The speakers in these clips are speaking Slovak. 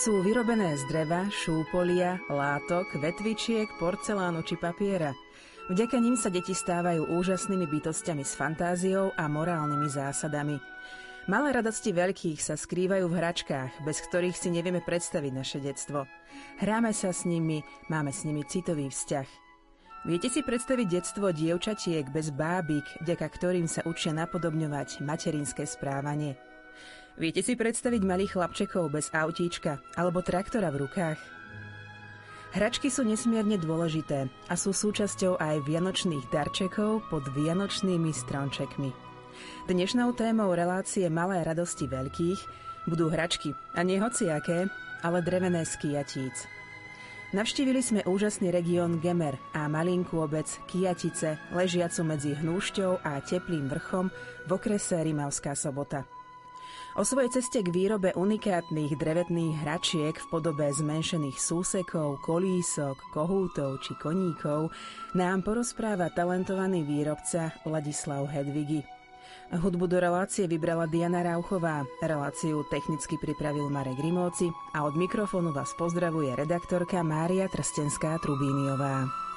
Sú vyrobené z dreva, šúpolia, látok, vetvičiek, porcelánu či papiera. Vďaka ním sa deti stávajú úžasnými bytostiami s fantáziou a morálnymi zásadami. Malé radosti veľkých sa skrývajú v hračkách, bez ktorých si nevieme predstaviť naše detstvo. Hráme sa s nimi, máme s nimi citový vzťah. Viete si predstaviť detstvo dievčatiek bez bábik, vďaka ktorým sa učia napodobňovať materinské správanie? Viete si predstaviť malých chlapčekov bez autíčka alebo traktora v rukách? Hračky sú nesmierne dôležité a sú súčasťou aj vianočných darčekov pod vianočnými stromčekmi. Dnešnou témou relácie Malé radosti veľkých budú hračky a nie hociaké, ale drevené z Kijatíc. Navštívili sme úžasný región Gemer a malinkú obec Kijatice, ležiacu medzi Hnúšťou a Teplým vrchom v okrese Rimavská sobota. O svojej ceste k výrobe unikátnych drevetných hračiek v podobe zmenšených súsekov, kolísok, kohútov či koníkov nám porozpráva talentovaný výrobca Ladislav Hedvigi. Hudbu do relácie vybrala Diana Rauchová. Reláciu technicky pripravil Marek Rimóci a od mikrofónu vás pozdravuje redaktorka Mária Trstenská-Trubíniová.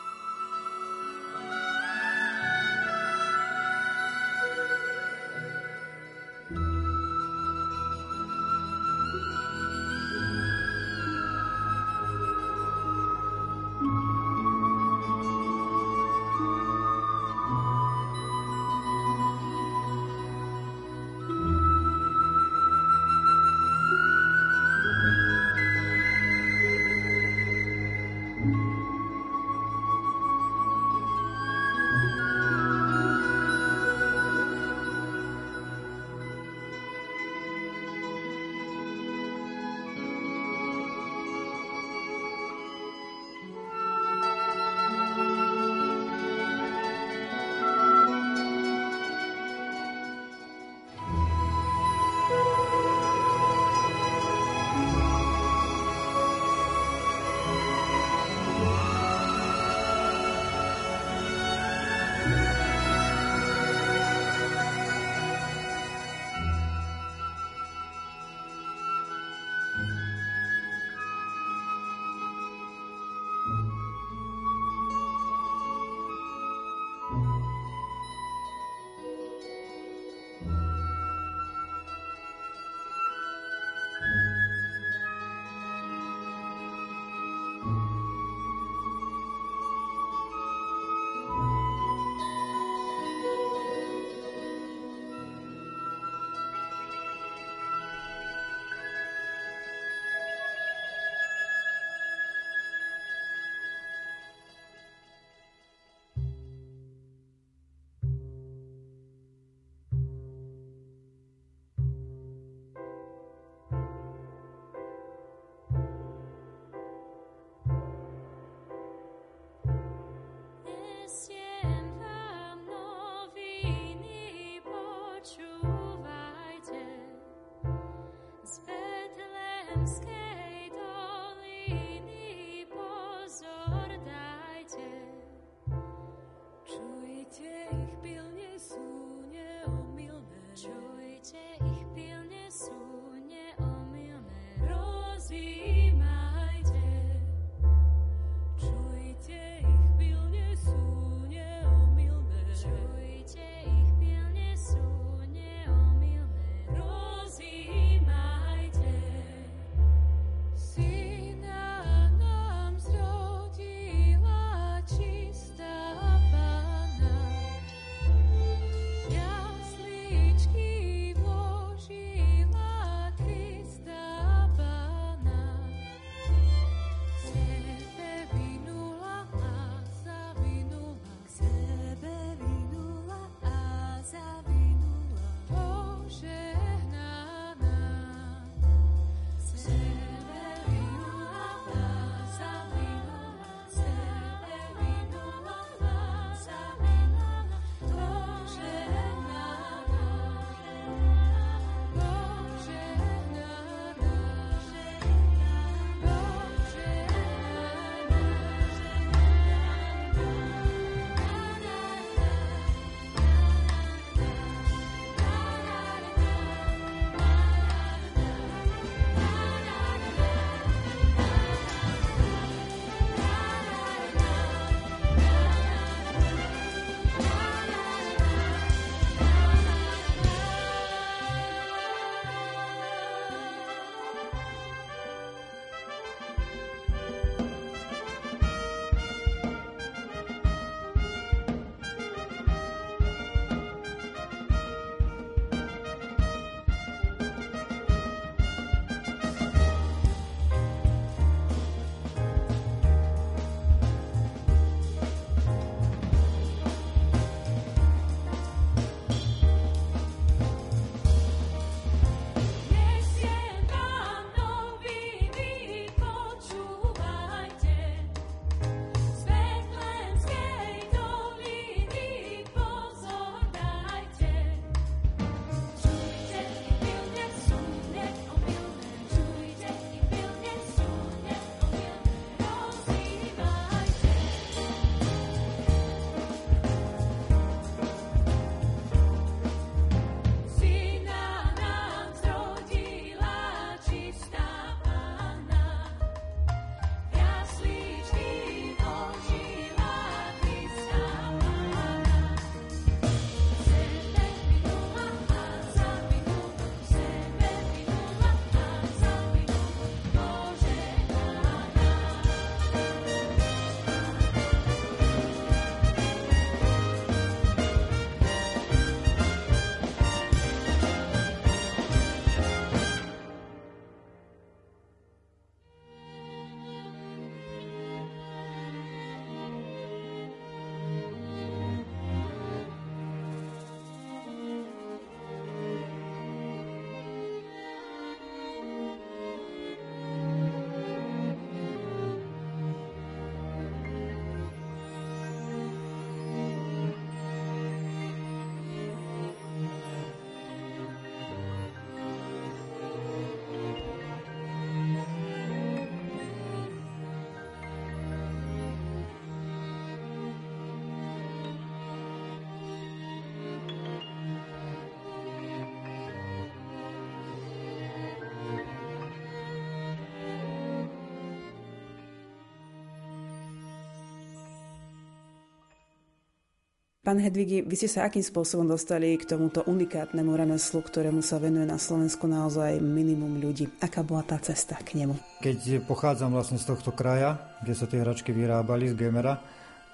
Pán Hedvigi, vy ste sa akým spôsobom dostali k tomuto unikátnemu remeslu, ktorému sa venuje na Slovensku naozaj minimum ľudí? Aká bola tá cesta k nemu? Keď pochádzam vlastne z tohto kraja, kde sa tie hračky vyrábali z Gemera,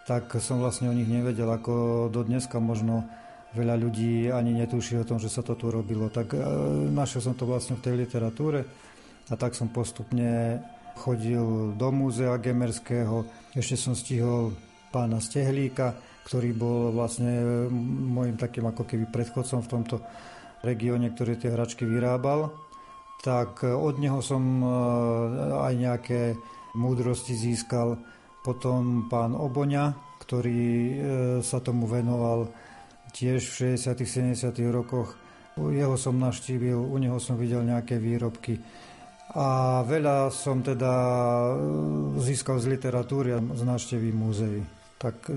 tak som vlastne o nich nevedel, ako do dneska možno veľa ľudí ani netuší o tom, že sa to tu robilo. Tak e, našiel som to vlastne v tej literatúre a tak som postupne chodil do múzea gemerského. Ešte som stihol pána Stehlíka, ktorý bol vlastne môjim takým ako keby predchodcom v tomto regióne, ktorý tie hračky vyrábal, tak od neho som e, aj nejaké múdrosti získal. Potom pán Oboňa, ktorý e, sa tomu venoval tiež v 60 70 rokoch. Jeho som navštívil, u neho som videl nejaké výrobky. A veľa som teda e, získal z literatúry a z návštevy múzeí. Tak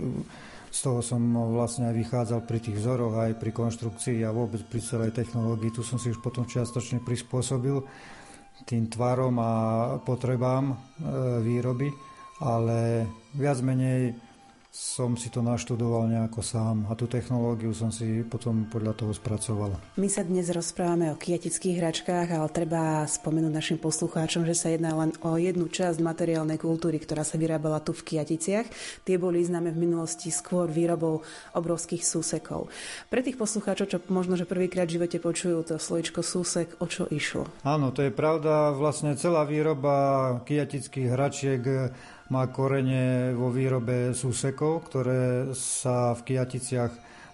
z toho som vlastne aj vychádzal pri tých vzoroch, aj pri konštrukcii a vôbec pri celej technológii. Tu som si už potom čiastočne prispôsobil tým tvarom a potrebám e, výroby, ale viac menej som si to naštudoval nejako sám a tú technológiu som si potom podľa toho spracoval. My sa dnes rozprávame o kiatických hračkách, ale treba spomenúť našim poslucháčom, že sa jedná len o jednu časť materiálnej kultúry, ktorá sa vyrábala tu v Kiaticiach. Tie boli známe v minulosti skôr výrobou obrovských súsekov. Pre tých poslucháčov, čo možno, že prvýkrát v živote počujú to slovičko súsek, o čo išlo? Áno, to je pravda. Vlastne celá výroba kiatických hračiek má korene vo výrobe súsekov, ktoré sa v Kijaticiach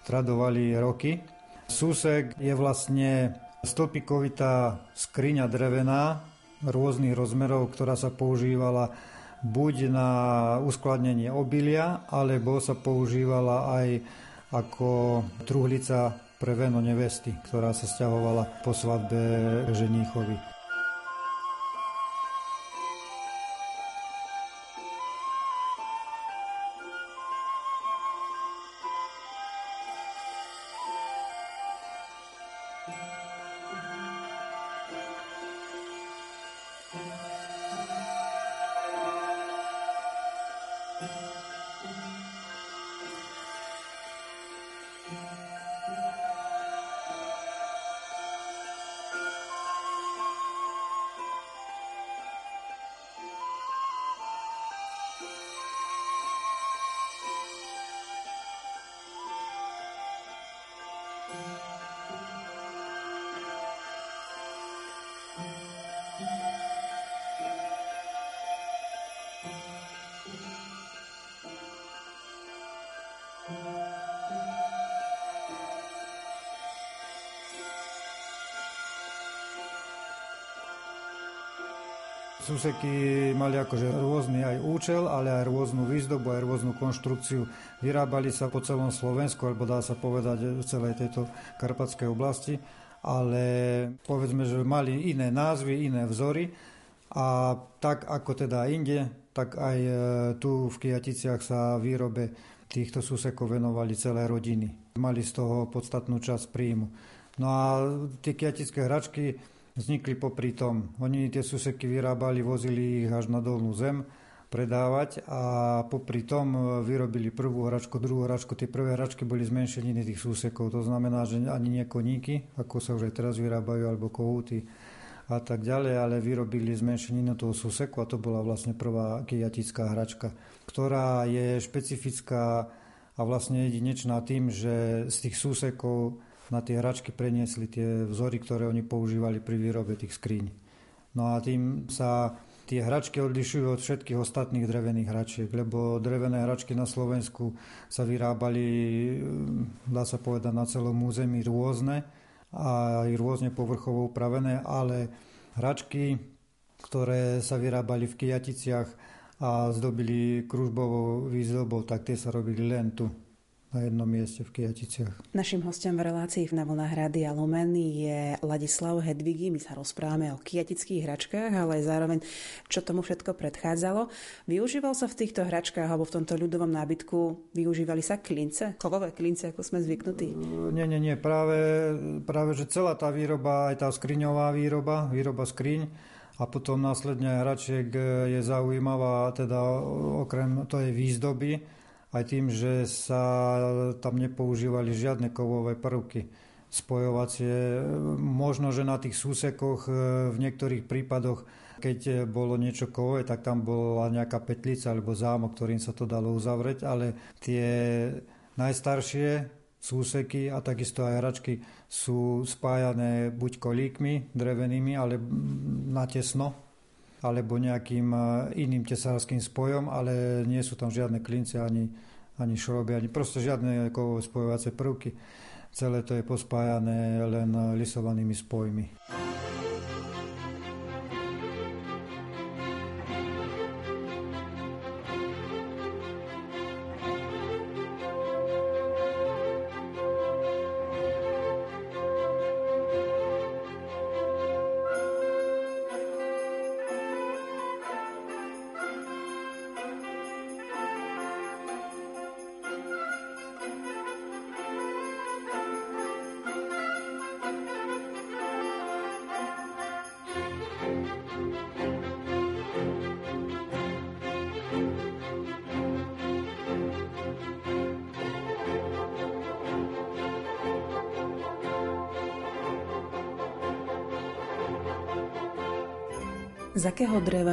tradovali roky. Súsek je vlastne stĺpikovitá skriňa drevená rôznych rozmerov, ktorá sa používala buď na uskladnenie obilia, alebo sa používala aj ako truhlica pre veno nevesty, ktorá sa stiahovala po svadbe ženíchovi. Suseky mali akože rôzny aj účel, ale aj rôznu výzdobu, aj rôznu konštrukciu. Vyrábali sa po celom Slovensku, alebo dá sa povedať v celej tejto karpatskej oblasti, ale povedzme, že mali iné názvy, iné vzory a tak ako teda inde, tak aj e, tu v Kijaticiach sa výrobe týchto susekov venovali celé rodiny. Mali z toho podstatnú časť príjmu. No a tie kiatické hračky vznikli popri tom. Oni tie suseky vyrábali, vozili ich až na dolnú zem predávať a popri tom e, vyrobili prvú hračku, druhú hračku. Tie prvé hračky boli zmenšeniny tých súsekov. To znamená, že ani nie koníky, ako sa už aj teraz vyrábajú, alebo kohúty a tak ďalej, ale vyrobili zmenšeninu toho súseku a to bola vlastne prvá kijatická hračka, ktorá je špecifická a vlastne jedinečná tým, že z tých súsekov na tie hračky preniesli tie vzory, ktoré oni používali pri výrobe tých skríň. No a tým sa tie hračky odlišujú od všetkých ostatných drevených hračiek, lebo drevené hračky na Slovensku sa vyrábali, mm, dá sa povedať, na celom území rôzne a aj rôzne povrchovo upravené, ale hračky, ktoré sa vyrábali v Kijaticiach a zdobili kružbovou výzdobou, tak tie sa robili len tu na jednom mieste v Kijaticiach. Našim hostom v relácii na vlnách Rádia Lumen je Ladislav Hedvigi. My sa rozprávame o kijatických hračkách, ale aj zároveň, čo tomu všetko predchádzalo. Využíval sa v týchto hračkách alebo v tomto ľudovom nábytku, využívali sa klince, kovové klince, ako sme zvyknutí? Nie, nie, nie. Práve, práve že celá tá výroba, aj tá skriňová výroba, výroba skriň, a potom následne hračiek je zaujímavá, teda okrem tej výzdoby, aj tým, že sa tam nepoužívali žiadne kovové prvky spojovacie. Možno, že na tých súsekoch e, v niektorých prípadoch, keď bolo niečo kové, tak tam bola nejaká petlica alebo zámok, ktorým sa to dalo uzavrieť, ale tie najstaršie súseky a takisto aj hračky sú spájané buď kolíkmi drevenými, ale na tesno, alebo nejakým e, iným tesárským spojom, ale nie sú tam žiadne klince ani, ani šroby, ani proste žiadne spojovacie prvky. Celé to je pospájané len lisovanými spojmi.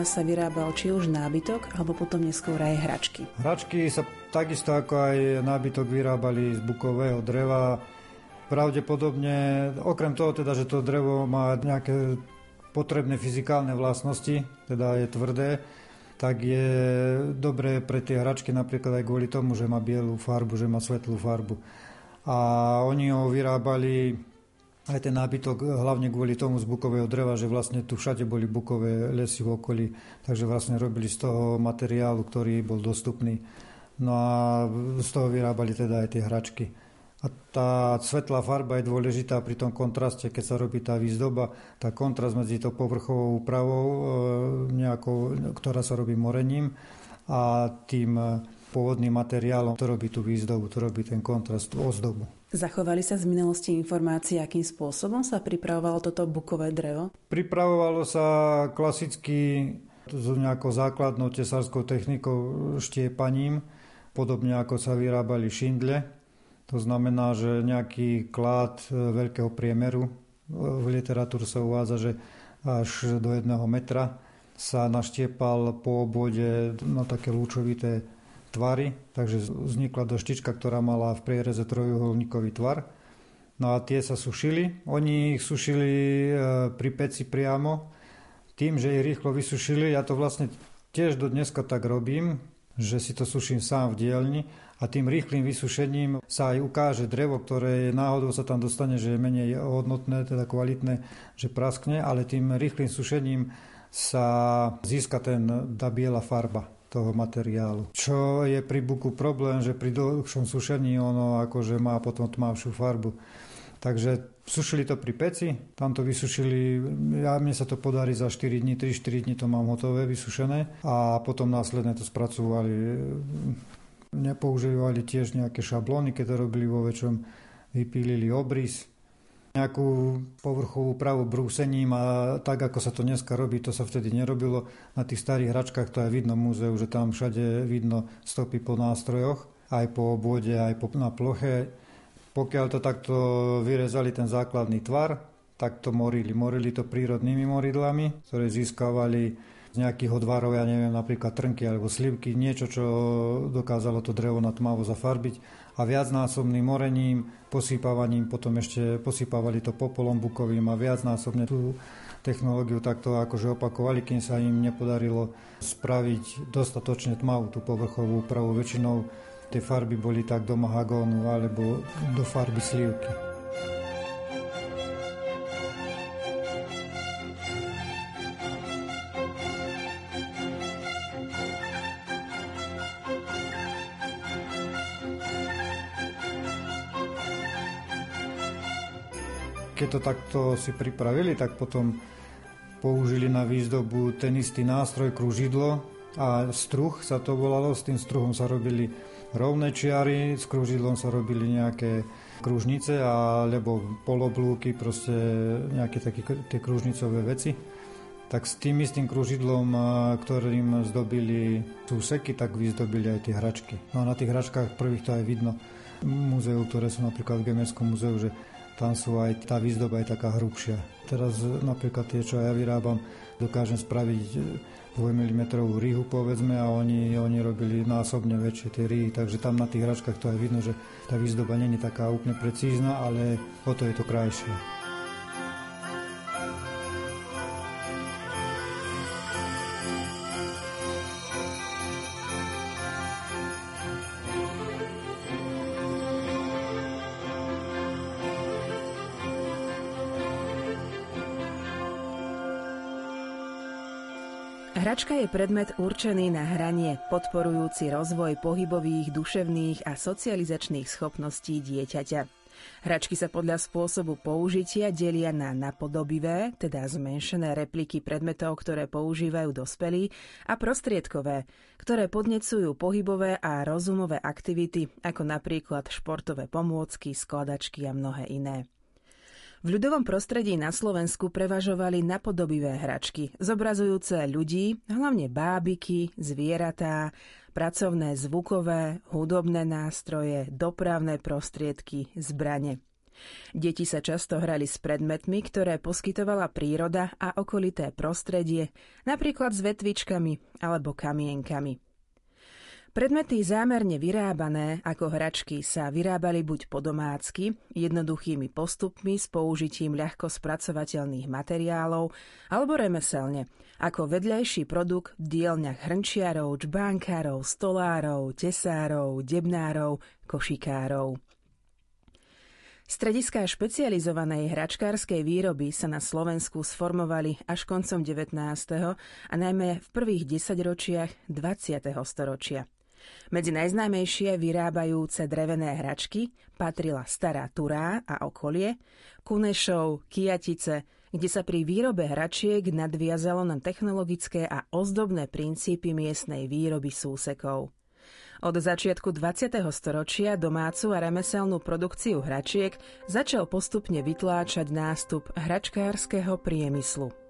Sa vyrábal či už nábytok, alebo potom neskôr aj hračky? Hračky sa takisto ako aj nábytok vyrábali z bukového dreva. Pravdepodobne, okrem toho teda, že to drevo má nejaké potrebné fyzikálne vlastnosti, teda je tvrdé, tak je dobré pre tie hračky napríklad aj kvôli tomu, že má bielú farbu, že má svetlú farbu. A oni ho vyrábali aj ten nábytok hlavne kvôli tomu z bukového dreva, že vlastne tu všade boli bukové lesy v okolí, takže vlastne robili z toho materiálu, ktorý bol dostupný. No a z toho vyrábali teda aj tie hračky. A tá svetlá farba je dôležitá pri tom kontraste, keď sa robí tá výzdoba, tá kontrast medzi tou povrchovou úpravou, e, nejakou, ktorá sa robí morením a tým pôvodným materiálom, to robí tú výzdobu, to robí ten kontrast, ozdobu. Zachovali sa z minulosti informácie, akým spôsobom sa pripravovalo toto bukové drevo? Pripravovalo sa klasicky s nejakou základnou tesárskou technikou štiepaním, podobne ako sa vyrábali šindle. To znamená, že nejaký klad e, veľkého priemeru, e, v literatúre sa uvádza, že až do jedného metra sa naštiepal po obode na také lúčovité tvary, takže vznikla doštička, ktorá mala v priereze trojuholníkový tvar. No a tie sa sušili. Oni ich sušili e, pri peci priamo. Tým, že ich rýchlo vysušili, ja to vlastne tiež do dneska tak robím, že si to suším sám v dielni a tým rýchlým vysušením sa aj ukáže drevo, ktoré náhodou sa tam dostane, že je menej hodnotné, teda kvalitné, že praskne, ale tým rýchlým sušením sa získa ten, tá biela farba toho materiálu. Čo je pri buku problém, že pri dlhšom sušení ono akože má potom tmavšiu farbu. Takže sušili to pri peci, tam to vysušili, ja, mne sa to podarí za 4 dní, 3-4 dní to mám hotové, vysušené a potom následne to spracovali. Nepoužívali tiež nejaké šablóny, keď to robili vo väčšom, vypílili obrys, nejakú povrchovú pravu brúsením a tak, ako sa to dneska robí, to sa vtedy nerobilo. Na tých starých hračkách to aj vidno v múzeu, že tam všade vidno stopy po nástrojoch, aj po obvode, aj po, na ploche. Pokiaľ to takto vyrezali ten základný tvar, tak to morili. Morili to prírodnými moridlami, ktoré získavali z nejakých odvarov, ja neviem, napríklad trnky alebo slivky, niečo, čo dokázalo to drevo na tmavo zafarbiť a viacnásobným morením, posypávaním, potom ešte posypávali to popolom bukovým a viacnásobne tú technológiu takto akože opakovali, kým sa im nepodarilo spraviť dostatočne tmavú tú povrchovú úpravu. Väčšinou tie farby boli tak do mahagónu alebo do farby slivky. Keď to takto si pripravili, tak potom použili na výzdobu ten istý nástroj, kružidlo a struh sa to volalo. S tým struhom sa robili rovné čiary, s kružidlom sa robili nejaké kružnice alebo poloblúky, proste nejaké také tie kružnicové veci. tak s tým istým kružidlom, ktorým zdobili súseky, tak vyzdobili aj tie hračky. No a na tých hračkách prvých to aj vidno múzeu, ktoré sú napríklad v Gemerskom múzeu, že tam sú aj tá výzdoba je taká hrubšia. Teraz napríklad tie, čo ja vyrábam, dokážem spraviť 2 mm rýhu povedzme a oni, oni robili násobne väčšie tie rýhy, takže tam na tých hračkách to aj vidno, že tá výzdoba není taká úplne precízna, ale o to je to krajšie. Hračka je predmet určený na hranie, podporujúci rozvoj pohybových, duševných a socializačných schopností dieťaťa. Hračky sa podľa spôsobu použitia delia na napodobivé, teda zmenšené repliky predmetov, ktoré používajú dospelí, a prostriedkové, ktoré podnecujú pohybové a rozumové aktivity, ako napríklad športové pomôcky, skladačky a mnohé iné. V ľudovom prostredí na Slovensku prevažovali napodobivé hračky, zobrazujúce ľudí, hlavne bábiky, zvieratá, pracovné zvukové, hudobné nástroje, dopravné prostriedky, zbrane. Deti sa často hrali s predmetmi, ktoré poskytovala príroda a okolité prostredie, napríklad s vetvičkami alebo kamienkami. Predmety zámerne vyrábané ako hračky sa vyrábali buď po domácky, jednoduchými postupmi s použitím ľahko spracovateľných materiálov, alebo remeselne, ako vedľajší produkt v dielňach hrnčiarov, čbánkárov, stolárov, tesárov, debnárov, košikárov. Strediská špecializovanej hračkárskej výroby sa na Slovensku sformovali až koncom 19. a najmä v prvých desaťročiach 20. storočia. Medzi najznámejšie vyrábajúce drevené hračky patrila Stará Turá a okolie, Kunešov, Kiatice, kde sa pri výrobe hračiek nadviazalo na technologické a ozdobné princípy miestnej výroby súsekov. Od začiatku 20. storočia domácu a remeselnú produkciu hračiek začal postupne vytláčať nástup hračkárskeho priemyslu.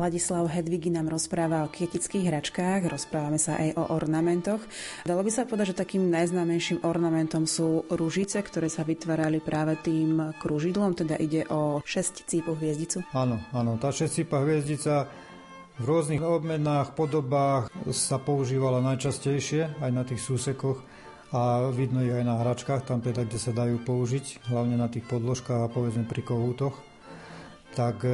Ladislav Hedvigi nám rozpráva o kietických hračkách, rozprávame sa aj o ornamentoch. Dalo by sa povedať, že takým najznámejším ornamentom sú ružice, ktoré sa vytvárali práve tým kružidlom, teda ide o 6 cípov hviezdicu. Áno, áno, tá 6 cípa hviezdica v rôznych obmenách, podobách sa používala najčastejšie, aj na tých súsekoch a vidno ich aj na hračkách, tam teda, kde sa dajú použiť, hlavne na tých podložkách a povedzme pri kohútoch tak e,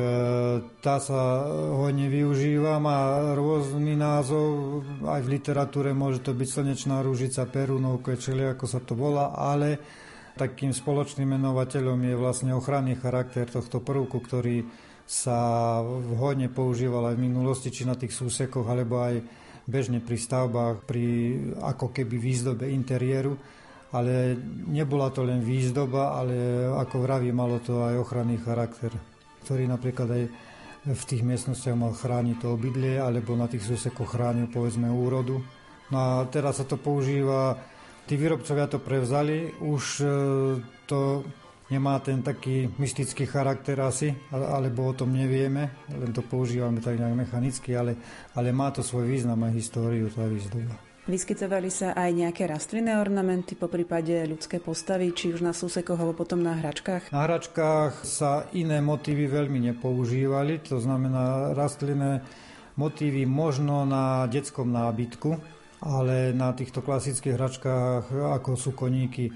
tá sa hodne využíva, má rôzny názov, aj v literatúre môže to byť slnečná rúžica, perunovka, čili ako sa to volá, ale takým spoločným menovateľom je vlastne ochranný charakter tohto prvku, ktorý sa vhodne používal aj v minulosti, či na tých súsekoch, alebo aj bežne pri stavbách, pri ako keby výzdobe interiéru. Ale nebola to len výzdoba, ale ako vraví, malo to aj ochranný charakter ktorý napríklad aj v tých miestnostiach mal chrániť to obydlie, alebo na tých susekoch chránil povedzme úrodu. No a teraz sa to používa, tí výrobcovia to prevzali, už e, to nemá ten taký mystický charakter asi, alebo o tom nevieme, len to používame tak nejak mechanicky, ale, ale má to svoj význam a históriu tá výzdoba. Vyskytovali sa aj nejaké rastlinné ornamenty, po prípade ľudské postavy, či už na súsekoch alebo potom na hračkách? Na hračkách sa iné motívy veľmi nepoužívali, to znamená rastlinné motívy možno na detskom nábytku, ale na týchto klasických hračkách, ako sú koníky,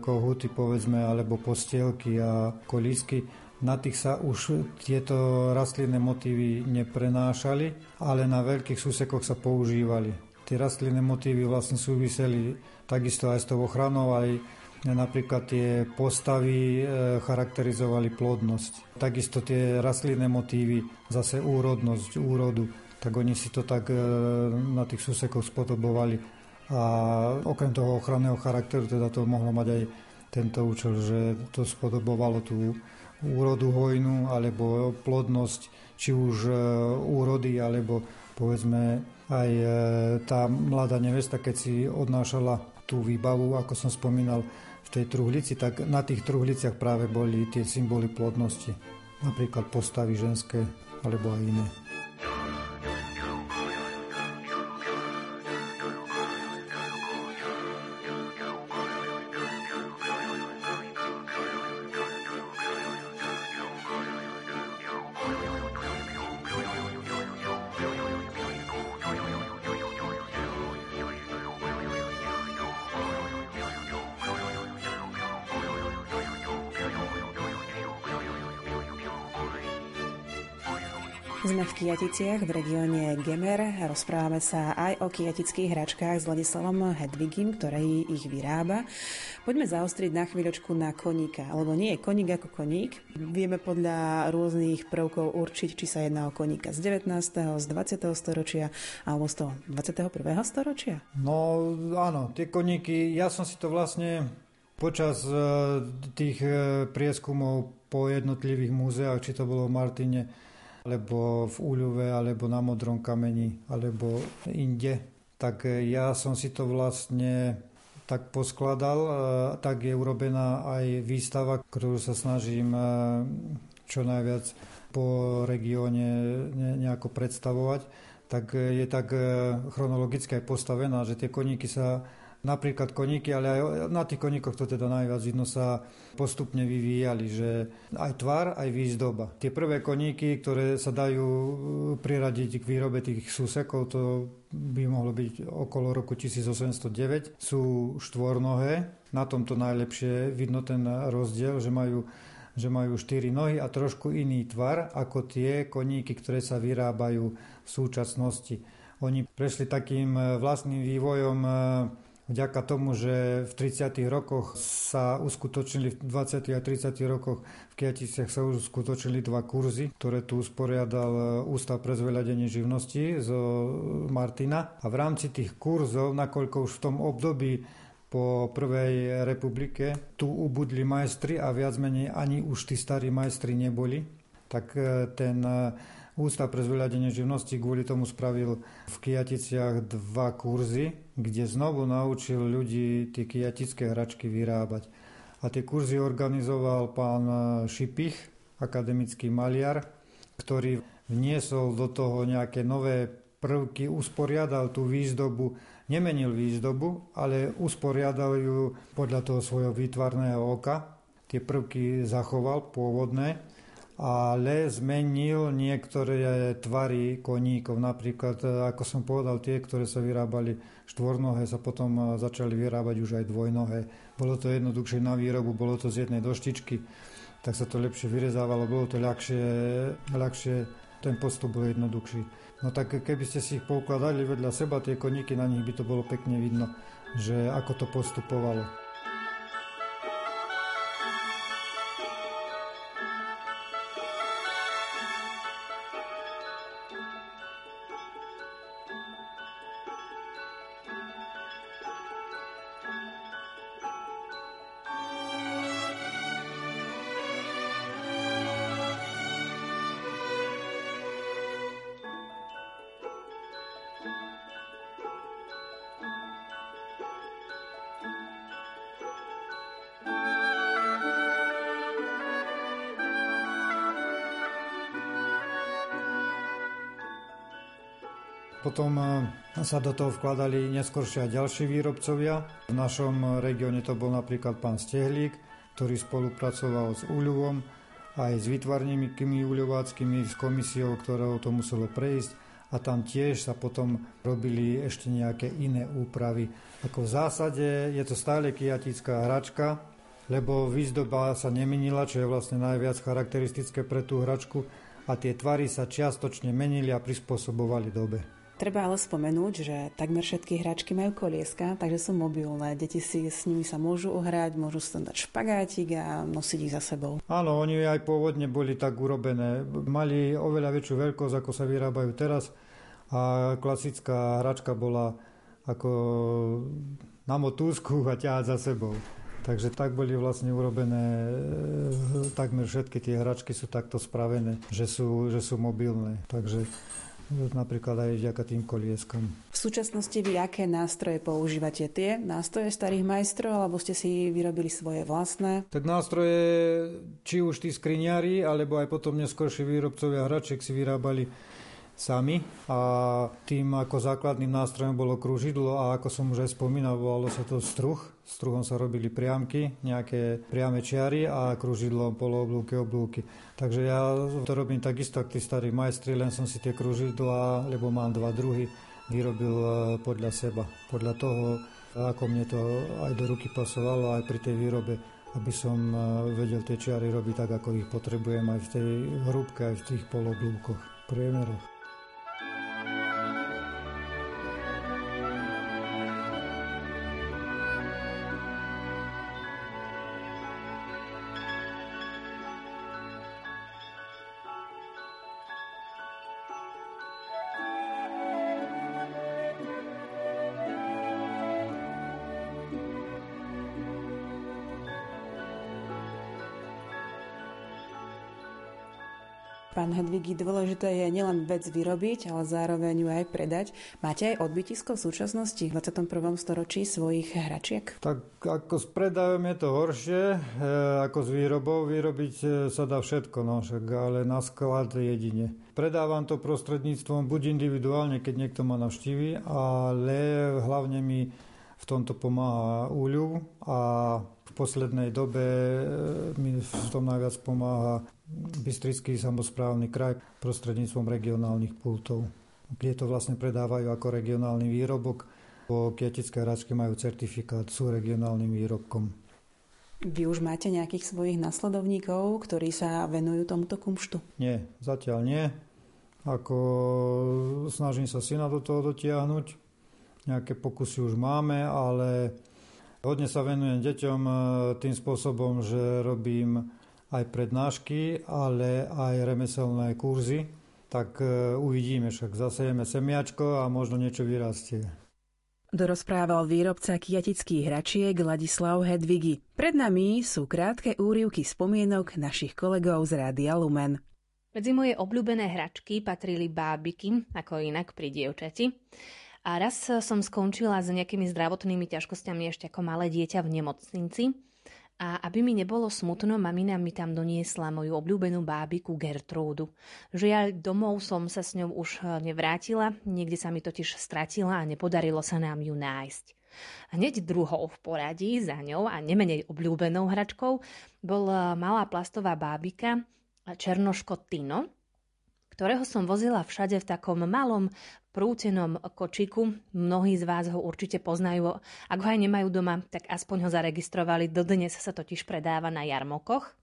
kohuty povedzme, alebo postielky a kolísky, na tých sa už tieto rastlinné motívy neprenášali, ale na veľkých súsekoch sa používali tie rastlinné motívy vlastne súviseli takisto aj s tou ochranou, aj napríklad tie postavy e, charakterizovali plodnosť. Takisto tie rastlinné motívy, zase úrodnosť, úrodu, tak oni si to tak e, na tých súsekoch spodobovali. A okrem toho ochranného charakteru teda to mohlo mať aj tento účel, že to spodobovalo tú úrodu hojnú alebo plodnosť, či už e, úrody, alebo povedzme aj e, tá mladá nevesta, keď si odnášala tú výbavu, ako som spomínal, v tej truhlici, tak na tých truhliciach práve boli tie symboly plodnosti. Napríklad postavy ženské alebo aj iné. Sme v regióne Gemer. Rozprávame sa aj o kijatických hračkách s Ladislavom Hedvigim, ktorý ich vyrába. Poďme zaostriť na chvíľočku na koníka, alebo nie je koník ako koník. Vieme podľa rôznych prvkov určiť, či sa jedná o koníka z 19., z 20. storočia alebo z toho 21. storočia. No áno, tie koníky, ja som si to vlastne počas e, tých e, prieskumov po jednotlivých múzeách, či to bolo v Martine, alebo v Úľuve, alebo na Modrom kameni, alebo inde. Tak e, ja som si to vlastne tak poskladal. E, tak je urobená aj výstava, ktorú sa snažím e, čo najviac po regióne nejako predstavovať. Tak je tak chronologicky aj postavená, že tie koníky sa napríklad koníky, ale aj na tých koníkoch to teda najviac vidno sa postupne vyvíjali, že aj tvar, aj výzdoba. Tie prvé koníky, ktoré sa dajú uh, priradiť k výrobe tých súsekov, to by mohlo byť okolo roku 1809, sú štvornohé. Na tomto najlepšie vidno ten rozdiel, že majú že majú štyri nohy a trošku iný tvar ako tie koníky, ktoré sa vyrábajú v súčasnosti. Oni prešli takým uh, vlastným vývojom uh, vďaka tomu, že v 30. rokoch sa uskutočnili, v 20. a 30. rokoch v Kiaticiach sa uskutočnili dva kurzy, ktoré tu usporiadal e, Ústav pre zveľadenie živnosti z Martina. A v rámci tých kurzov, nakoľko už v tom období po prvej republike tu ubudli majstri a viac menej ani už tí starí majstri neboli, tak e, ten e, Ústav pre zveľadenie živnosti kvôli tomu spravil v Kijaticiach dva kurzy, kde znovu naučil ľudí tie kijatické hračky vyrábať. A tie kurzy organizoval pán Šipich, akademický maliar, ktorý vniesol do toho nejaké nové prvky, usporiadal tú výzdobu, nemenil výzdobu, ale usporiadal ju podľa toho svojho výtvarného oka. Tie prvky zachoval pôvodné, ale zmenil niektoré tvary koníkov. Napríklad, ako som povedal, tie, ktoré sa vyrábali štvornohé, sa potom začali vyrábať už aj dvojnohé. Bolo to jednoduchšie na výrobu, bolo to z jednej doštičky tak sa to lepšie vyrezávalo, bolo to ľahšie, ľahšie ten postup bol jednoduchší. No tak keby ste si ich poukladali vedľa seba, tie koníky, na nich by to bolo pekne vidno, že ako to postupovalo. Potom e, sa do toho vkladali neskôršie aj ďalší výrobcovia. V našom regióne to bol napríklad pán Stehlík, ktorý spolupracoval s úľuvom, aj s vytvarníkmi úľováckými, s komisiou, ktorou to muselo prejsť a tam tiež sa potom robili ešte nejaké iné úpravy. Ako v zásade je to stále kiatická hračka, lebo výzdoba sa nemenila, čo je vlastne najviac charakteristické pre tú hračku a tie tvary sa čiastočne menili a prispôsobovali dobe. Treba ale spomenúť, že takmer všetky hračky majú kolieska, takže sú mobilné. Deti si s nimi sa môžu uhrať, môžu si dať špagátik a nosiť ich za sebou. Áno, oni aj pôvodne boli tak urobené. Mali oveľa väčšiu veľkosť, ako sa vyrábajú teraz a klasická hračka bola ako na motúsku a ťahať za sebou. Takže tak boli vlastne urobené, e, takmer všetky tie hračky sú takto spravené, že sú, že sú mobilné. Takže napríklad aj vďaka tým kolieskom. V súčasnosti vy aké nástroje používate? Tie nástroje starých majstrov, alebo ste si vyrobili svoje vlastné? Tak nástroje, či už tí skriňári, alebo aj potom neskôršie výrobcovia hračiek si vyrábali sami a tým ako základným nástrojom bolo kružidlo a ako som už aj spomínal, volalo sa to struh. Struhom sa robili priamky, nejaké priame čiary a kružidlo polooblúky, oblúky. Takže ja to robím takisto ako tí starí majstri, len som si tie kružidla, lebo mám dva druhy, vyrobil e, podľa seba. Podľa toho, ako mne to aj do ruky pasovalo, aj pri tej výrobe aby som e, vedel tie čiary robiť tak, ako ich potrebujem aj v tej hrúbke, aj v tých poloblúkoch, priemeroch. Pán Hedvigi, dôležité je nielen vec vyrobiť, ale zároveň ju aj predať. Máte aj odbytisko v súčasnosti v 21. storočí svojich hračiek? Tak ako s predajom je to horšie, e, ako s výrobou. Vyrobiť e, sa dá všetko, no ale na sklad jedine. Predávam to prostredníctvom buď individuálne, keď niekto ma navštívi, ale hlavne mi v tomto pomáha úľu a v poslednej dobe e, mi v tom najviac pomáha Bystrický samozprávny kraj prostredníctvom regionálnych pultov. Kde to vlastne predávajú ako regionálny výrobok, bo kietické hračky majú certifikát, sú regionálnym výrobkom. Vy už máte nejakých svojich nasledovníkov, ktorí sa venujú tomuto kumštu? Nie, zatiaľ nie. Ako snažím sa syna do toho dotiahnuť. Nejaké pokusy už máme, ale hodne sa venujem deťom e, tým spôsobom, že robím aj prednášky, ale aj remeselné kurzy, tak e, uvidíme, však zasejeme semiačko a možno niečo vyrastie. Dorozprával výrobca kiatických hračiek Ladislav Hedvigi. Pred nami sú krátke úrivky spomienok našich kolegov z Rádia Lumen. Medzi moje obľúbené hračky patrili bábiky, ako inak pri dievčati. A raz som skončila s nejakými zdravotnými ťažkosťami ešte ako malé dieťa v nemocnici A aby mi nebolo smutno, mamina mi tam doniesla moju obľúbenú bábiku Gertrúdu. Žiaľ, domov som sa s ňou už eh, nevrátila, niekde sa mi totiž stratila a nepodarilo sa nám ju nájsť. Hneď druhou v poradí za ňou a nemenej obľúbenou hračkou bol eh, malá plastová bábika Černoško Tino, ktorého som vozila všade v takom malom prútenom kočiku. Mnohí z vás ho určite poznajú. Ak ho aj nemajú doma, tak aspoň ho zaregistrovali. Dodnes sa totiž predáva na jarmokoch.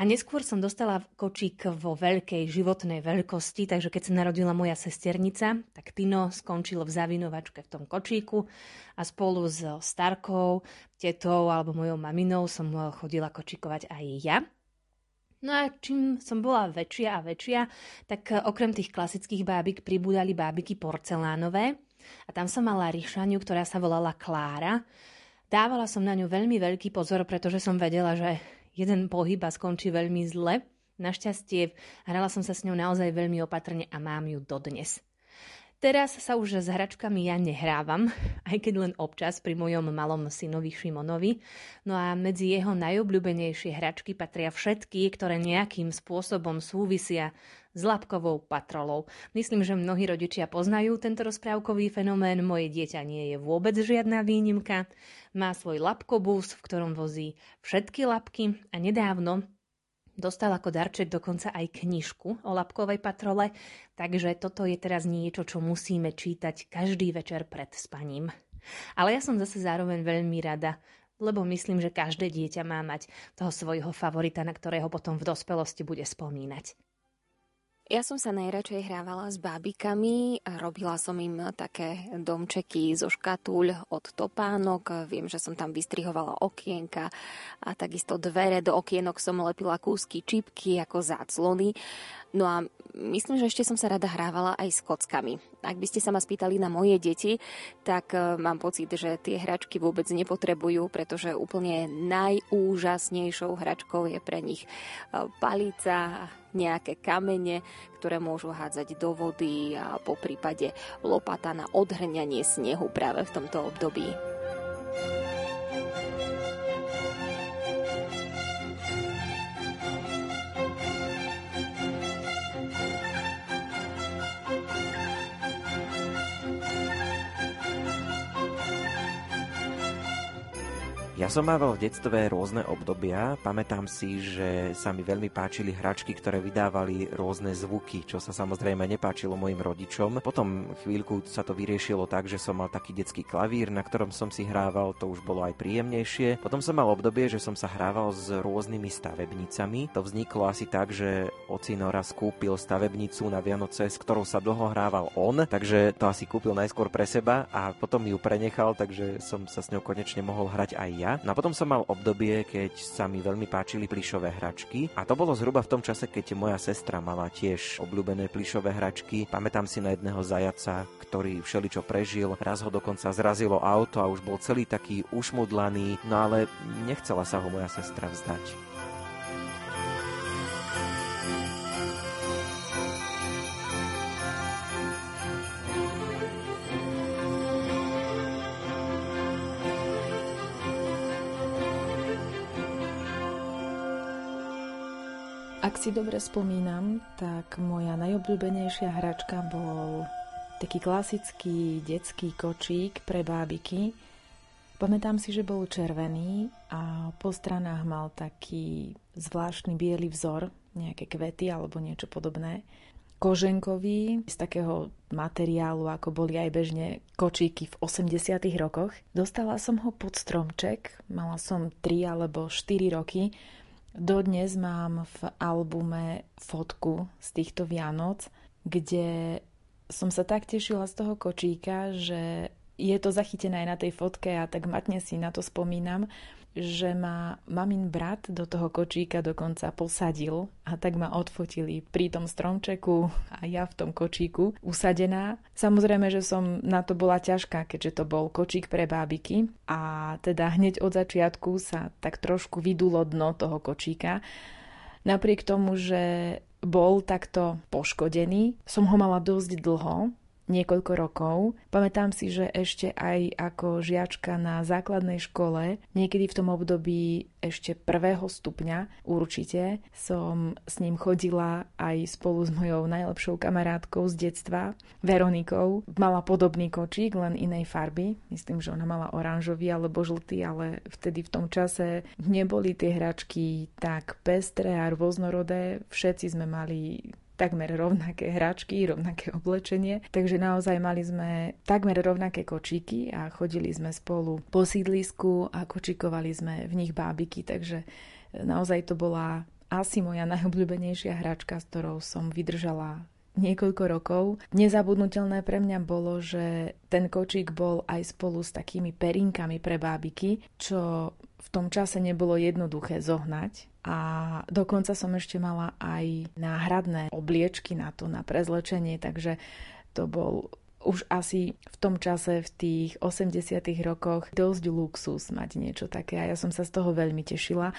A neskôr som dostala kočík vo veľkej životnej veľkosti, takže keď sa narodila moja sesternica, tak Tino skončil v zavinovačke v tom kočíku a spolu s starkou, tetou alebo mojou maminou som chodila kočikovať aj ja. No a čím som bola väčšia a väčšia, tak e, okrem tých klasických bábik pribúdali bábiky porcelánové a tam som mala ryšaniu, ktorá sa volala Klára. Dávala som na ňu veľmi veľký pozor, pretože som vedela, že jeden pohyb a skončí veľmi zle. Našťastie hrala som sa s ňou naozaj veľmi opatrne a mám ju dodnes. Teraz sa už s hračkami ja nehrávam, aj keď len občas pri mojom malom synovi Šimonovi. No a medzi jeho najobľúbenejšie hračky patria všetky, ktoré nejakým spôsobom súvisia s labkovou patrolou. Myslím, že mnohí rodičia poznajú tento rozprávkový fenomén. Moje dieťa nie je vôbec žiadna výnimka. Má svoj labkobus, v ktorom vozí všetky labky a nedávno Dostal ako darček dokonca aj knižku o labkovej patrole, takže toto je teraz niečo, čo musíme čítať každý večer pred spaním. Ale ja som zase zároveň veľmi rada, lebo myslím, že každé dieťa má mať toho svojho favorita, na ktorého potom v dospelosti bude spomínať. Ja som sa najradšej hrávala s bábikami robila som im také domčeky zo škatúľ od topánok. Viem, že som tam vystrihovala okienka a takisto dvere do okienok som lepila kúsky čipky ako záclony. No a myslím, že ešte som sa rada hrávala aj s kockami. Ak by ste sa ma spýtali na moje deti, tak e, mám pocit, že tie hračky vôbec nepotrebujú, pretože úplne najúžasnejšou hračkou je pre nich e, palica, nejaké kamene, ktoré môžu hádzať do vody a po prípade lopata na odhrňanie snehu práve v tomto období. Ja som mával v detstve rôzne obdobia. Pamätám si, že sa mi veľmi páčili hračky, ktoré vydávali rôzne zvuky, čo sa samozrejme nepáčilo mojim rodičom. Potom chvíľku sa to vyriešilo tak, že som mal taký detský klavír, na ktorom som si hrával, to už bolo aj príjemnejšie. Potom som mal obdobie, že som sa hrával s rôznymi stavebnicami. To vzniklo asi tak, že ocino raz kúpil stavebnicu na Vianoce, s ktorou sa dlho hrával on, takže to asi kúpil najskôr pre seba a potom ju prenechal, takže som sa s ňou konečne mohol hrať aj ja. No a potom som mal obdobie, keď sa mi veľmi páčili plišové hračky a to bolo zhruba v tom čase, keď moja sestra mala tiež obľúbené plišové hračky. Pamätám si na jedného zajaca, ktorý všeličo prežil, raz ho dokonca zrazilo auto a už bol celý taký ušmudlaný, no ale nechcela sa ho moja sestra vzdať. Si dobre spomínam, tak moja najobľúbenejšia hračka bol taký klasický detský kočík pre bábiky. Pamätám si, že bol červený a po stranách mal taký zvláštny biely vzor, nejaké kvety alebo niečo podobné. Koženkový, z takého materiálu, ako boli aj bežne kočíky v 80 rokoch. Dostala som ho pod stromček, mala som 3 alebo 4 roky Dodnes mám v albume fotku z týchto Vianoc, kde som sa tak tešila z toho kočíka, že je to zachytené aj na tej fotke a tak matne si na to spomínam, že ma mamin brat do toho kočíka dokonca posadil a tak ma odfotili pri tom stromčeku a ja v tom kočíku usadená. Samozrejme, že som na to bola ťažká, keďže to bol kočík pre bábiky a teda hneď od začiatku sa tak trošku vydulo dno toho kočíka. Napriek tomu, že bol takto poškodený, som ho mala dosť dlho, niekoľko rokov. Pamätám si, že ešte aj ako žiačka na základnej škole, niekedy v tom období ešte prvého stupňa určite, som s ním chodila aj spolu s mojou najlepšou kamarátkou z detstva, Veronikou. Mala podobný kočík, len inej farby. Myslím, že ona mala oranžový alebo žltý, ale vtedy v tom čase neboli tie hračky tak pestré a rôznorodé. Všetci sme mali takmer rovnaké hračky, rovnaké oblečenie, takže naozaj mali sme takmer rovnaké kočíky a chodili sme spolu po sídlisku a kočikovali sme v nich bábiky, takže naozaj to bola asi moja najobľúbenejšia hračka, s ktorou som vydržala niekoľko rokov. Nezabudnutelné pre mňa bolo, že ten kočík bol aj spolu s takými perinkami pre bábiky, čo v tom čase nebolo jednoduché zohnať a dokonca som ešte mala aj náhradné obliečky na to, na prezlečenie, takže to bol už asi v tom čase, v tých 80 rokoch, dosť luxus mať niečo také a ja som sa z toho veľmi tešila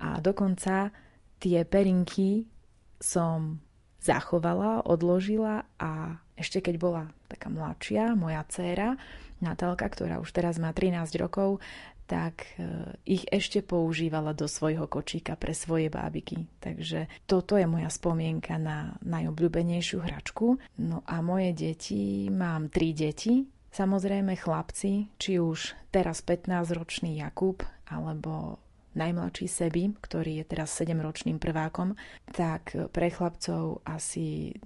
a dokonca tie perinky som zachovala, odložila a ešte keď bola taká mladšia, moja dcéra, Natálka, ktorá už teraz má 13 rokov, tak e, ich ešte používala do svojho kočíka pre svoje bábiky. Takže toto je moja spomienka na najobľúbenejšiu hračku. No a moje deti, mám tri deti, samozrejme chlapci, či už teraz 15-ročný Jakub, alebo najmladší Sebi, ktorý je teraz 7-ročným prvákom, tak pre chlapcov asi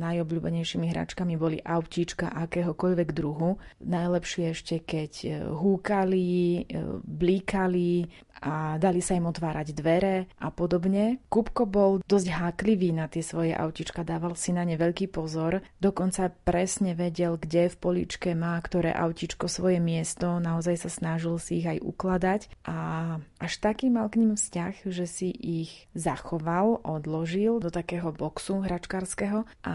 najobľúbenejšími hračkami boli autíčka akéhokoľvek druhu. Najlepšie ešte, keď húkali, blíkali, a dali sa im otvárať dvere a podobne. Kupko bol dosť háklivý na tie svoje autička, dával si na ne veľký pozor, dokonca presne vedel, kde v poličke má ktoré autičko svoje miesto, naozaj sa snažil si ich aj ukladať a až taký mal k ním vzťah, že si ich zachoval, odložil do takého boxu hračkárskeho a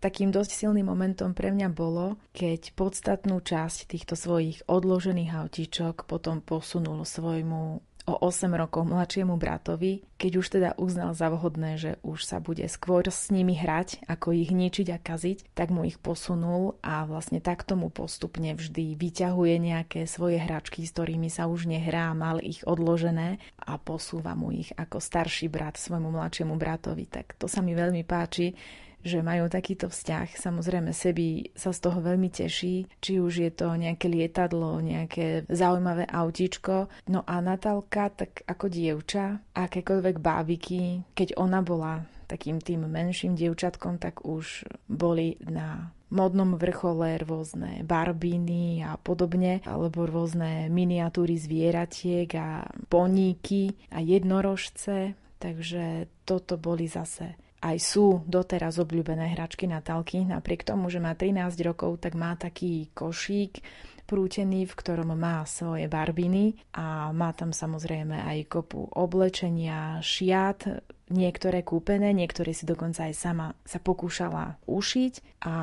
Takým dosť silným momentom pre mňa bolo, keď podstatnú časť týchto svojich odložených autíčok potom posunul svojmu o 8 rokov mladšiemu bratovi, keď už teda uznal za vhodné, že už sa bude skôr s nimi hrať, ako ich ničiť a kaziť, tak mu ich posunul a vlastne tak tomu postupne vždy vyťahuje nejaké svoje hračky, s ktorými sa už nehrá, mal ich odložené a posúva mu ich ako starší brat svojmu mladšiemu bratovi. Tak to sa mi veľmi páči, že majú takýto vzťah. Samozrejme, sebi sa z toho veľmi teší, či už je to nejaké lietadlo, nejaké zaujímavé autíčko. No a Natálka, tak ako dievča, akékoľvek bábiky, keď ona bola takým tým menším dievčatkom, tak už boli na modnom vrchole rôzne barbíny a podobne, alebo rôzne miniatúry zvieratiek a poníky a jednorožce. Takže toto boli zase aj sú doteraz obľúbené hračky Natálky. Napriek tomu, že má 13 rokov, tak má taký košík prútený, v ktorom má svoje barbiny a má tam samozrejme aj kopu oblečenia, šiat, niektoré kúpené, niektoré si dokonca aj sama sa pokúšala ušiť a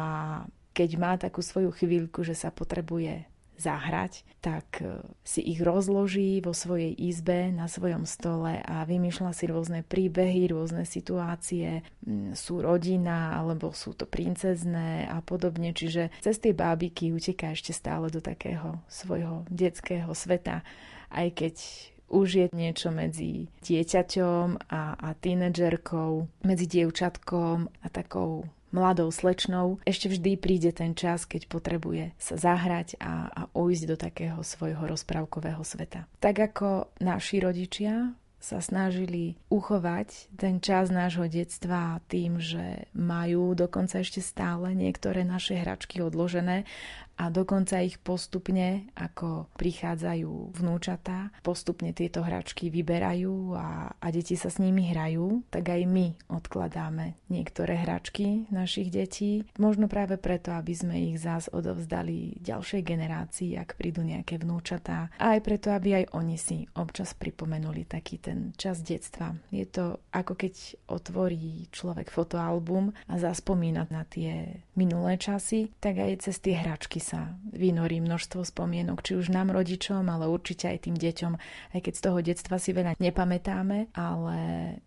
keď má takú svoju chvíľku, že sa potrebuje zahrať, tak e, si ich rozloží vo svojej izbe na svojom stole a vymýšľa si rôzne príbehy, rôzne situácie, sú rodina alebo sú to princezné a podobne, čiže cez tie bábiky uteká ešte stále do takého svojho detského sveta, aj keď už je niečo medzi dieťaťom a, a tínedžerkou, medzi dievčatkom a takou mladou slečnou, ešte vždy príde ten čas, keď potrebuje sa zahrať a, a ujsť do takého svojho rozprávkového sveta. Tak ako naši rodičia sa snažili uchovať ten čas nášho detstva tým, že majú dokonca ešte stále niektoré naše hračky odložené a dokonca ich postupne, ako prichádzajú vnúčatá, postupne tieto hračky vyberajú a, a deti sa s nimi hrajú, tak aj my odkladáme niektoré hračky našich detí. Možno práve preto, aby sme ich zás odovzdali ďalšej generácii, ak prídu nejaké vnúčatá. A aj preto, aby aj oni si občas pripomenuli taký ten čas detstva. Je to ako keď otvorí človek fotoalbum a zaspomína na tie minulé časy, tak aj cez tie hračky sa vynorí množstvo spomienok, či už nám rodičom, ale určite aj tým deťom, aj keď z toho detstva si veľa nepamätáme, ale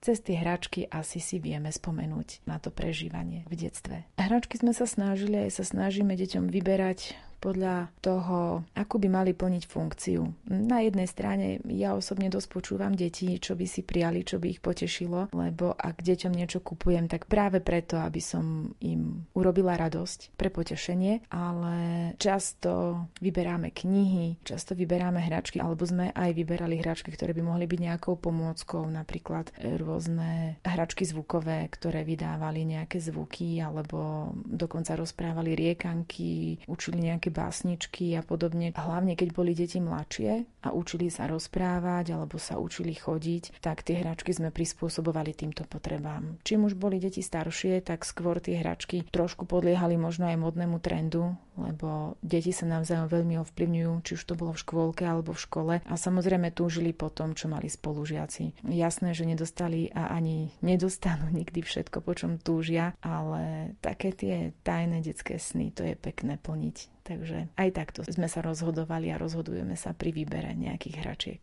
cez tie hračky asi si vieme spomenúť na to prežívanie v detstve. Hračky sme sa snažili aj sa snažíme deťom vyberať podľa toho, ako by mali plniť funkciu. Na jednej strane ja osobne dosť počúvam deti, čo by si prijali, čo by ich potešilo, lebo ak deťom niečo kupujem, tak práve preto, aby som im urobila radosť pre potešenie, ale často vyberáme knihy, často vyberáme hračky, alebo sme aj vyberali hračky, ktoré by mohli byť nejakou pomôckou, napríklad rôzne hračky zvukové, ktoré vydávali nejaké zvuky, alebo dokonca rozprávali riekanky, učili nejaké nejaké básničky a podobne. Hlavne keď boli deti mladšie a učili sa rozprávať alebo sa učili chodiť, tak tie hračky sme prispôsobovali týmto potrebám. Čím už boli deti staršie, tak skôr tie hračky trošku podliehali možno aj modnému trendu, lebo deti sa navzájom veľmi ovplyvňujú, či už to bolo v škôlke alebo v škole a samozrejme túžili po tom, čo mali spolužiaci. Jasné, že nedostali a ani nedostanú nikdy všetko, po čom túžia, ale také tie tajné detské sny, to je pekné plniť. Takže aj takto sme sa rozhodovali a rozhodujeme sa pri výbere nejakých hračiek.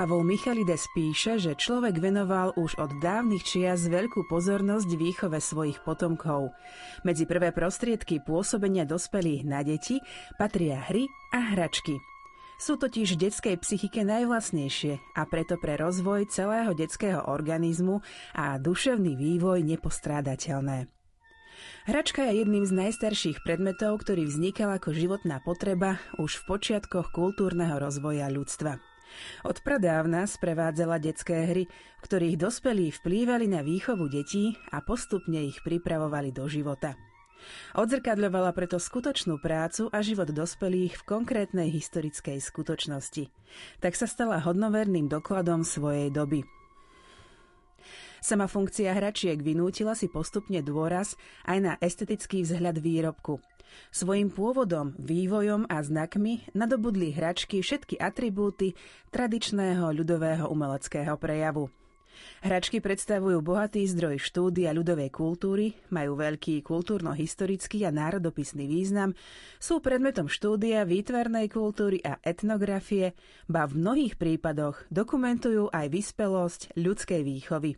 Pavol Michalides píše, že človek venoval už od dávnych čias veľkú pozornosť výchove svojich potomkov. Medzi prvé prostriedky pôsobenia dospelých na deti patria hry a hračky. Sú totiž detskej psychike najvlastnejšie a preto pre rozvoj celého detského organizmu a duševný vývoj nepostrádateľné. Hračka je jedným z najstarších predmetov, ktorý vznikal ako životná potreba už v počiatkoch kultúrneho rozvoja ľudstva. Od pradávna sprevádzala detské hry, ktorých dospelí vplývali na výchovu detí a postupne ich pripravovali do života. Odzrkadľovala preto skutočnú prácu a život dospelých v konkrétnej historickej skutočnosti. Tak sa stala hodnoverným dokladom svojej doby. Sama funkcia hračiek vynútila si postupne dôraz aj na estetický vzhľad výrobku. Svojim pôvodom, vývojom a znakmi nadobudli hračky všetky atribúty tradičného ľudového umeleckého prejavu. Hračky predstavujú bohatý zdroj štúdia ľudovej kultúry, majú veľký kultúrno-historický a národopisný význam, sú predmetom štúdia výtvarnej kultúry a etnografie, ba v mnohých prípadoch dokumentujú aj vyspelosť ľudskej výchovy.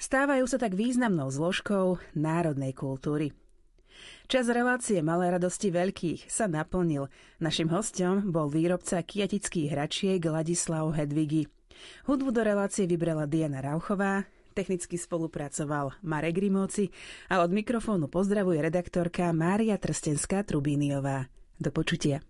Stávajú sa tak významnou zložkou národnej kultúry. Čas relácie Malé radosti veľkých sa naplnil. Našim hostom bol výrobca kiatických hračiek Ladislav Hedvigi. Hudbu do relácie vybrala Diana Rauchová, technicky spolupracoval Marek Grimovci a od mikrofónu pozdravuje redaktorka Mária Trstenská-Trubíniová. Do počutia.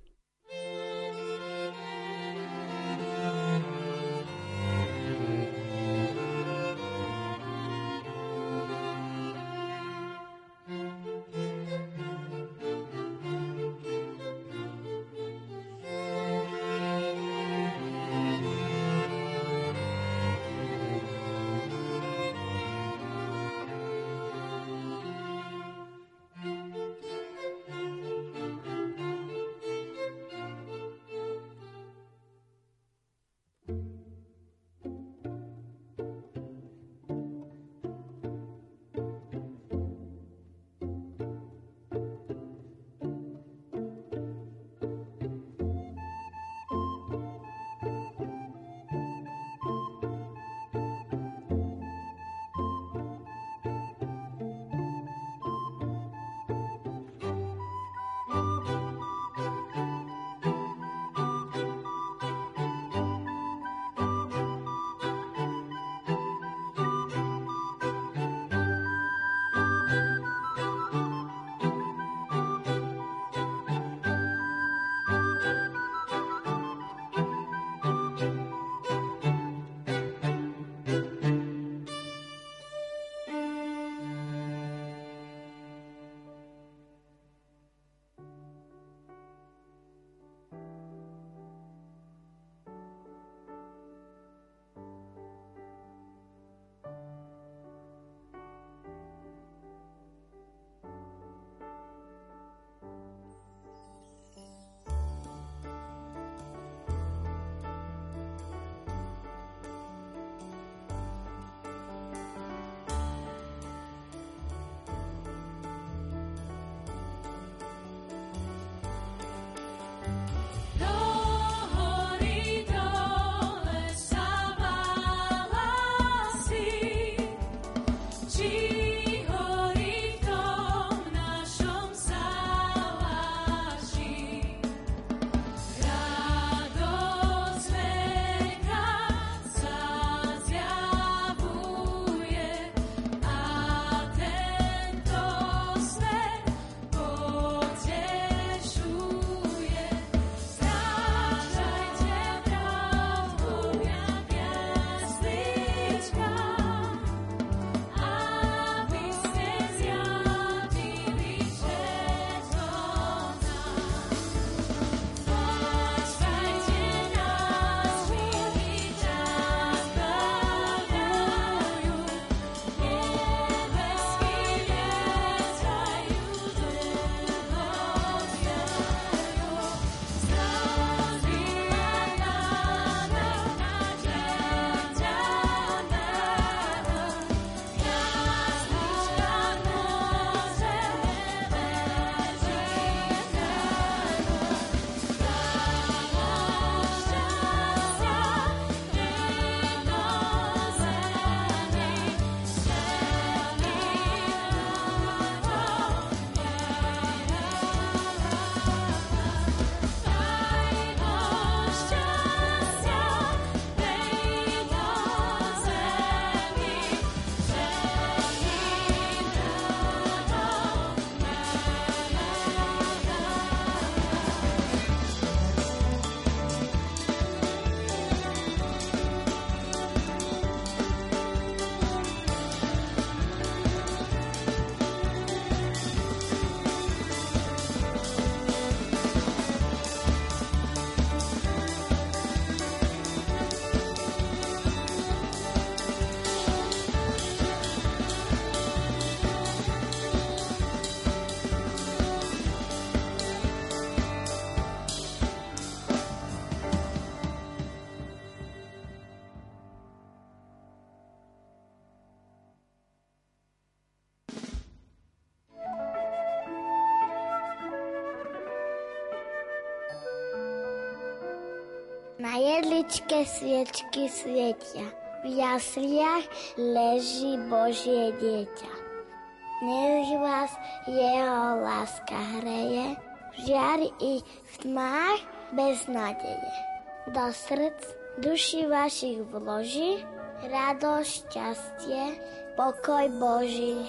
Jedličke sviečky svietia, v jasliach leží Božie dieťa. Nech vás jeho láska hreje, žiari i v tmách bez nádeje. Do srdc duši vašich vloží, radosť, šťastie, pokoj Boží.